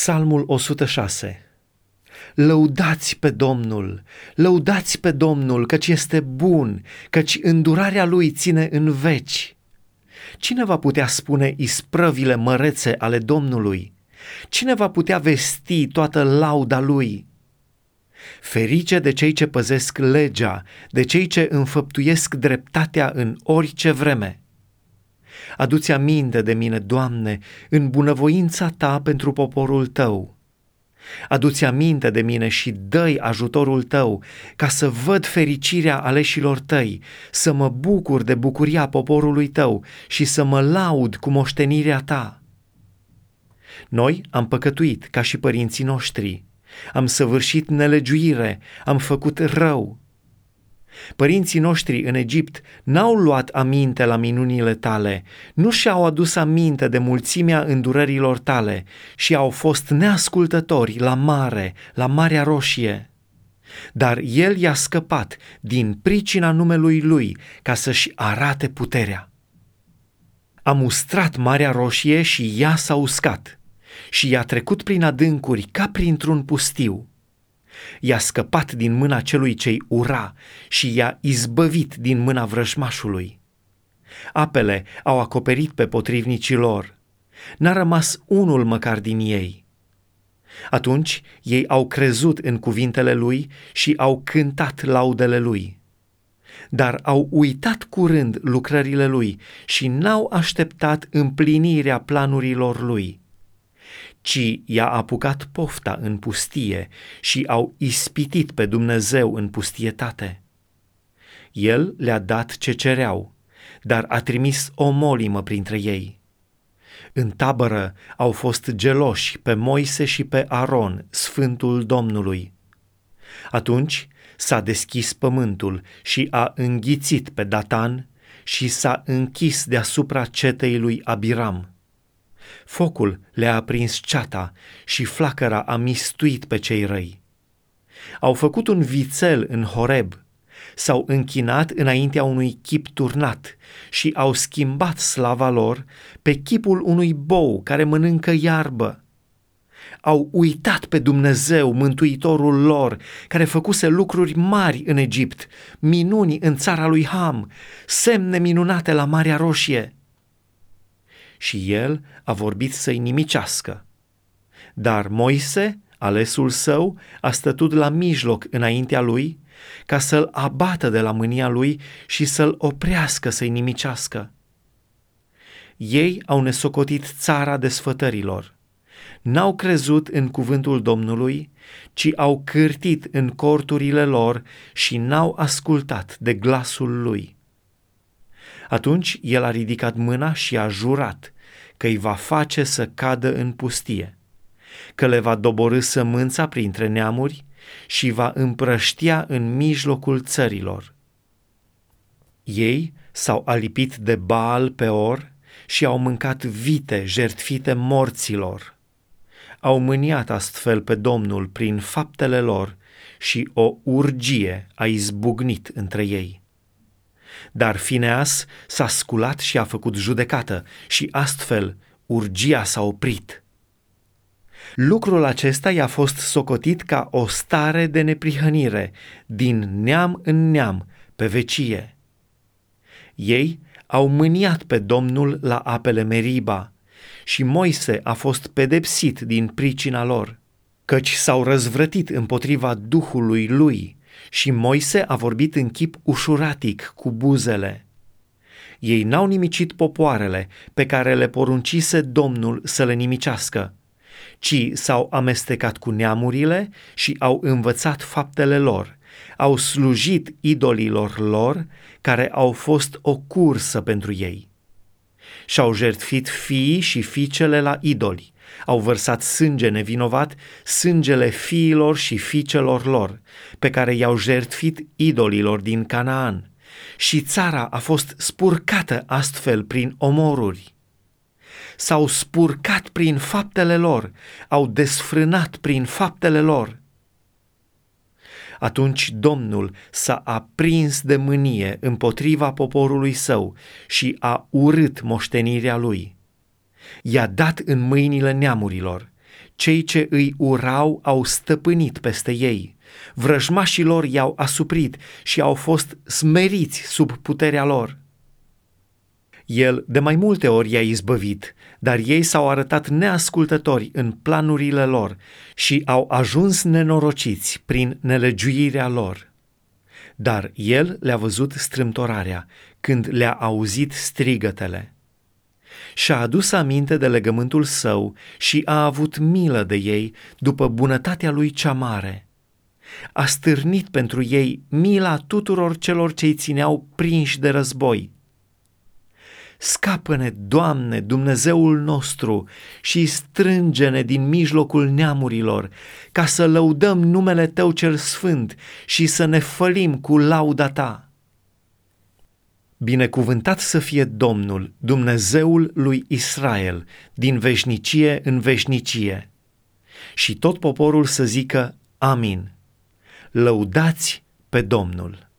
Psalmul 106 Lăudați pe Domnul, lăudați pe Domnul, căci este bun, căci îndurarea lui ține în veci. Cine va putea spune isprăvile mărețe ale Domnului? Cine va putea vesti toată lauda lui? Ferice de cei ce păzesc legea, de cei ce înfăptuiesc dreptatea în orice vreme. Aduți aminte de mine, Doamne, în bunăvoința Ta pentru poporul Tău. Aduți aminte de mine și dă ajutorul Tău, ca să văd fericirea aleșilor Tăi, să mă bucur de bucuria poporului Tău și să mă laud cu moștenirea Ta. Noi am păcătuit ca și părinții noștri, am săvârșit nelegiuire, am făcut rău, Părinții noștri în Egipt n-au luat aminte la minunile tale, nu și-au adus aminte de mulțimea îndurărilor tale și au fost neascultători la mare, la Marea Roșie. Dar el i-a scăpat din pricina numelui lui ca să-și arate puterea. A mustrat Marea Roșie și ea s-a uscat și i-a trecut prin adâncuri ca printr-un pustiu i-a scăpat din mâna celui ce-i ura și i-a izbăvit din mâna vrășmașului. Apele au acoperit pe potrivnicii lor. N-a rămas unul măcar din ei. Atunci ei au crezut în cuvintele lui și au cântat laudele lui. Dar au uitat curând lucrările lui și n-au așteptat împlinirea planurilor lui ci i-a apucat pofta în pustie și au ispitit pe Dumnezeu în pustietate. El le-a dat ce cereau, dar a trimis o molimă printre ei. În tabără au fost geloși pe Moise și pe Aron, Sfântul Domnului. Atunci s-a deschis pământul și a înghițit pe Datan și s-a închis deasupra cetei lui Abiram Focul le-a aprins ceata și flacăra a mistuit pe cei răi. Au făcut un vițel în Horeb, s-au închinat înaintea unui chip turnat și au schimbat slava lor pe chipul unui bou care mănâncă iarbă. Au uitat pe Dumnezeu, mântuitorul lor, care făcuse lucruri mari în Egipt, minuni în țara lui Ham, semne minunate la Marea Roșie – și el a vorbit să-i nimicească. Dar Moise, alesul său, a stătut la mijloc înaintea lui ca să-l abată de la mânia lui și să-l oprească să-i nimicească. Ei au nesocotit țara desfătărilor. N-au crezut în cuvântul Domnului, ci au cârtit în corturile lor și n-au ascultat de glasul lui. Atunci el a ridicat mâna și a jurat că îi va face să cadă în pustie, că le va doborâ sămânța printre neamuri și va împrăștia în mijlocul țărilor. Ei s-au alipit de Baal pe or și au mâncat vite jertfite morților. Au mâniat astfel pe Domnul prin faptele lor și o urgie a izbucnit între ei. Dar Fineas s-a sculat și a făcut judecată și astfel urgia s-a oprit. Lucrul acesta i-a fost socotit ca o stare de neprihănire din neam în neam pe vecie. Ei au mâniat pe Domnul la apele Meriba și Moise a fost pedepsit din pricina lor, căci s-au răzvrătit împotriva Duhului lui și Moise a vorbit în chip ușuratic cu buzele. Ei n-au nimicit popoarele pe care le poruncise Domnul să le nimicească, ci s-au amestecat cu neamurile și au învățat faptele lor, au slujit idolilor lor care au fost o cursă pentru ei. Și-au jertfit fiii și fiicele la idoli, au vărsat sânge nevinovat, sângele fiilor și fiicelor lor, pe care i-au jertfit idolilor din Canaan. Și țara a fost spurcată astfel prin omoruri. S-au spurcat prin faptele lor, au desfrânat prin faptele lor. Atunci Domnul s-a aprins de mânie împotriva poporului său și a urât moștenirea lui i-a dat în mâinile neamurilor, Cei ce îi urau au stăpânit peste ei. Vrăjmașilor i-au asuprit și au fost smeriți sub puterea lor. El de mai multe ori i-a izbăvit, dar ei s-au arătat neascultători în planurile lor și au ajuns nenorociți prin nelegiuirea lor. Dar el le-a văzut strâmtorarea când le-a auzit strigătele. Și-a adus aminte de legământul său și a avut milă de ei după bunătatea lui cea mare. A stârnit pentru ei mila tuturor celor ce-i țineau prinși de război – Scapă-ne, Doamne, Dumnezeul nostru, și strânge-ne din mijlocul neamurilor, ca să lăudăm numele Tău cel sfânt și să ne fălim cu lauda Ta. Binecuvântat să fie Domnul, Dumnezeul lui Israel, din veșnicie în veșnicie. Și tot poporul să zică Amin. Lăudați pe Domnul.